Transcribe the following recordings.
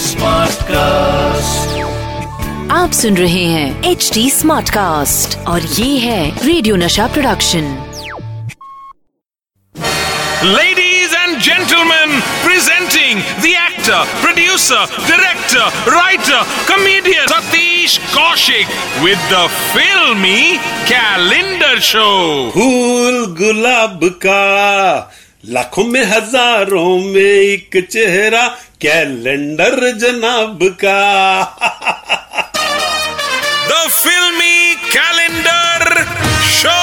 Smart cast आप सुन रहे हैं एच डी स्मार्ट कास्ट और ये है Radio Nasha production Ladies and gentlemen, presenting the actor, producer, director, writer, comedian Satish Kaushik with the filmy calendar show. फूल गुलाब का लाखों में हज़ारों में एक चेहरा कैलेंडर जनाब का। द फिल्मी कैलेंडर शो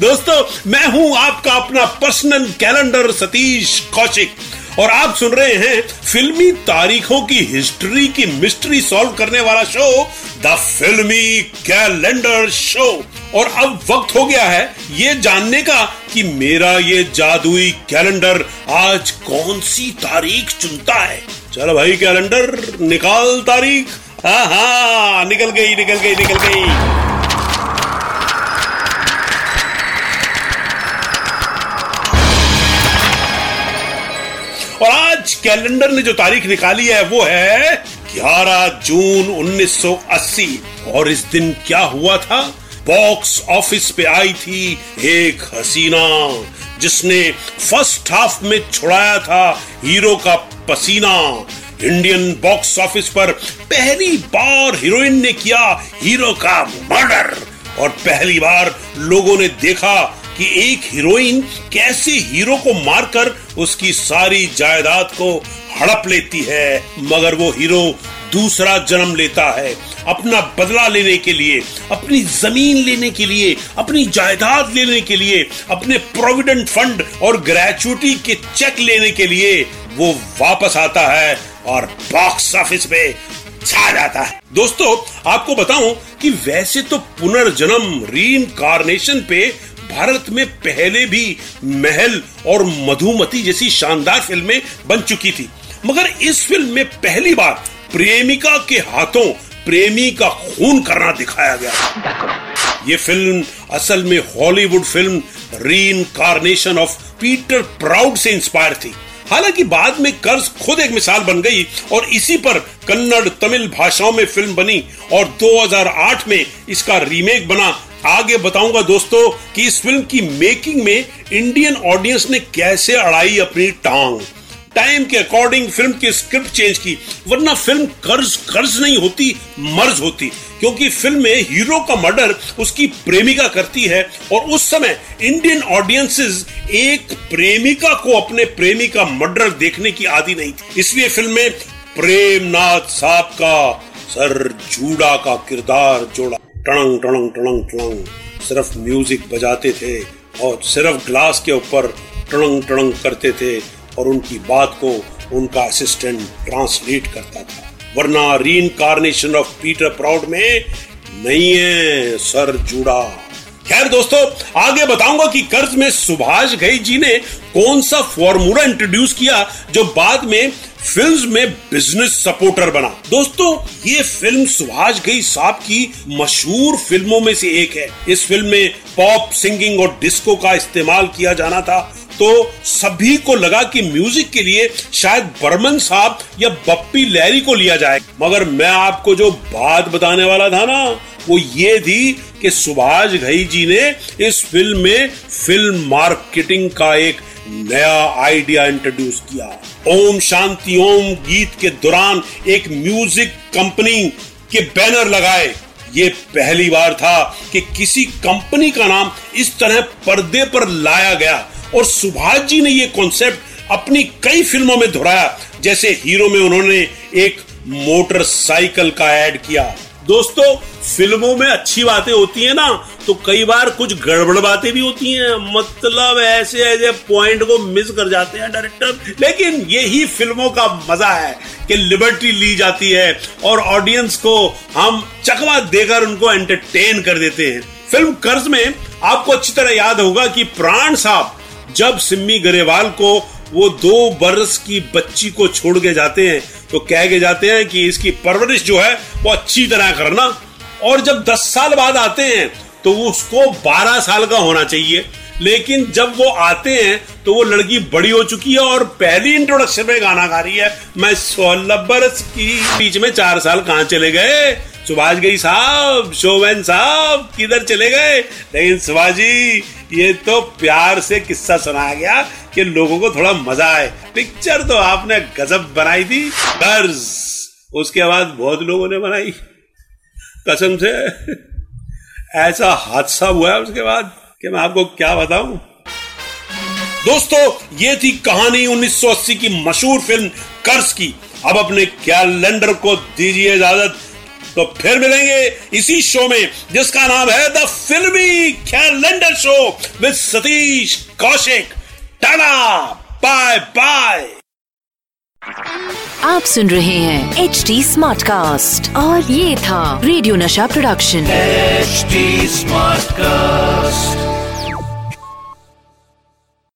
दोस्तों मैं हूँ आपका अपना पर्सनल कैलेंडर सतीश कौशिक और आप सुन रहे हैं फिल्मी तारीखों की हिस्ट्री की मिस्ट्री सॉल्व करने वाला show the filmy calendar show. और अब वक्त हो गया है ये जानने का कि मेरा ये जादुई कैलेंडर आज कौन सी तारीख चुनता है। चलो भाई, कैलेंडर, निकाल तारीख। हाँ हाँ निकल गई निकल गई निकल गई। और आज कैलेंडर ने जो तारीख निकाली है, वो है 11 जून 1980 और इस दिन क्या हुआ था? बॉक्स ऑफ़िस पे आई थी एक हसीना, जिसने फ़र्स्ट हाफ़ में छुड़ाया था हीरो का पसीना। इंडियन बॉक्स ऑफ़िस पर पहली बार हीरोइन ने किया हीरो का मर्डर और पहली बार लोगों ने देखा कि एक हीरोइन कैसे हीरो को मारकर उसकी सारी जायदाद को हड़प लेती है, मगर वो हीरो दूसरा जन्म लेता है। अपना बदला लेने के लिए, अपनी ज़मीन लेने के लिए, अपनी जायदाद लेने के लिए, अपने प्रोविडेंट फंड और ग्रेचुटी के चेक लेने के लिए वो वापस आता है और बॉक्स ऑफ़िस पे छा जाता है। दोस्तों, आपको बताऊँ कि वैसे तो पुनर्जन्म रीइंकारनेशन पे भारत में पहले भी महल और मधुमती जैसी शानदार फ़िल्में बन चुकी थी। मगर इस फ़िल्म में पहली बार प्रेमिका के हाथों प्रेमी का खून करना दिखाया गया ये फ़िल्म असल में हॉलीवुड फ़िल्म री ऑफ़ पीटर प्राउड से इंस्पायर थी। हालाँकि बाद में कर्ज खुद एक मिसाल बन गई और इसी पर कन्नड़ तमिल भाषाओं में फ़िल्म बनी और 2008 में इसका रीमेक बना। आगे बताऊँगा दोस्तों कि इस फ़िल्म की मेकिंग में इंडियन ऑडियंस ने कैसे अड़ाई अपनी टांग। टाइम के अकॉर्डिंग फ़िल्म की स्क्रिप्ट चेंज की, वरना फ़िल्म कर्ज कर्ज नहीं होती, मर्ज होती। क्योंकि फ़िल्म में हीरो का मर्डर उसकी प्रेमिका करती है, और उस समय इंडियन ऑडियंसेस एक प्रेमिका को अपने प्रेमी का मर्डर देखने की आदि नहीं थी। इसलिए फ़िल्म में प्रेमनाथ साहब का सर जूड़ा का किरदार जोड़ा। टणंग टणंग टणंग टणंग। सिर्फ़ म्यूज़िक बजाते थे, और सिर्फ़ ग्लास के ऊपर टणंग टणंग करते थे। और उनकी बात को उनका असिस्टेंट ट्रांसलेट करता था। वरना री इनकारनेशन ऑफ़ पीटर प्राउड में नहीं है, सर जुड़ा। खैर दोस्तों, आगे बताऊँगा कि कर्ज में सुभाष घई जी ने कौन सा फॉर्मूला इंट्रोड्यूस किया जो बाद में फ़िल्म में बिज़नेस सपोर्टर बना। दोस्तों, ये फ़िल्म सुभाष घई साहब की मशहूर फ़िल्मों में से एक है। इस फ़िल्म में पॉप सिंगिंग और डिस्को का इस्तेमाल किया जाना था। तो सभी को लगा कि म्यूज़िक के लिए शायद बर्मन साहब या बप्पी लहरी को लिया जाए। मगर मैं आपको जो बात बताने वाला था ना, वो ये थी कि सुभाष घई जी ने इस फ़िल्म में फ़िल्म मार्केटिंग का एक नया आइडिया इंट्रोड्यूस किया। ओम शांति, ओम गीत के दौरान एक म्यूज़िक कंपनी के बैनर लगाए। ये पहली बार था कि किसी कंपनी का नाम इस तरह पर्दे पर लाया गया। और सुभाष जी ने ये कॉन्सेप्ट अपनी कई फ़िल्मों में दोहराया। जैसे हीरो में उन्होंने एक मोटरसाइकिल का ऐड किया। दोस्तों, फ़िल्मों में अच्छी बातें होती है ना तो कई बार कुछ गड़बड़ बातें भी होती हैं। मतलब ऐसे ऐसे पॉइंट को मिस कर जाते हैं डायरेक्टर लेकिन यही फ़िल्मों का मज़ा है कि लिबर्टी ली जाती है और ऑडियंस को हम चकवा देकर उनको एंटरटेन कर देते हैं। फ़िल्म कर्ज में आपको अच्छी तरह याद होगा कि प्राण साहब जब सिम्मी गरेवाल को वो दो बरस की बच्ची को छोड़ के जाते हैं तो कह के जाते हैं कि इसकी परवरिश जो है, वो अच्छी तरह करना। और जब दस साल बाद आते हैं तो उसको बारह साल का होना चाहिए। लेकिन जब वो आते हैं तो वो लड़की बड़ी हो चुकी है और पहली इंट्रोडक्शन में गाना गा रही है, मैं सोलह बरस की बीच में चार साल कहाँ चले गए? सुभाष गई साहब, शोभन साहब किधर चले गए? लेकिन सुभाष जी ये तो प्यार से किस्सा सुनाया गया कि लोगों को थोड़ा मज़ा आए। पिक्चर तो आपने गजब बनाई थी। कर्ज उसके बाद बहुत लोगों ने बनाई। कसम से। ऐसा हादसा हुआ है उसके बाद कि मैं आपको क्या बताऊँ? दोस्तों, ये थी कहानी 1980 की मशहूर फ़िल्म कर्ज की। अब अपने कैलेंडर को दीजिए इजाज़त। तो फिर मिलेंगे इसी शो में जिसका नाम है the filmy calendar show with Satish Kaushik. Tata bye bye आप सुन रहे हैं एच डी स्मार्ट कास्ट और ये था radio Nasha production HD smart Smartcast.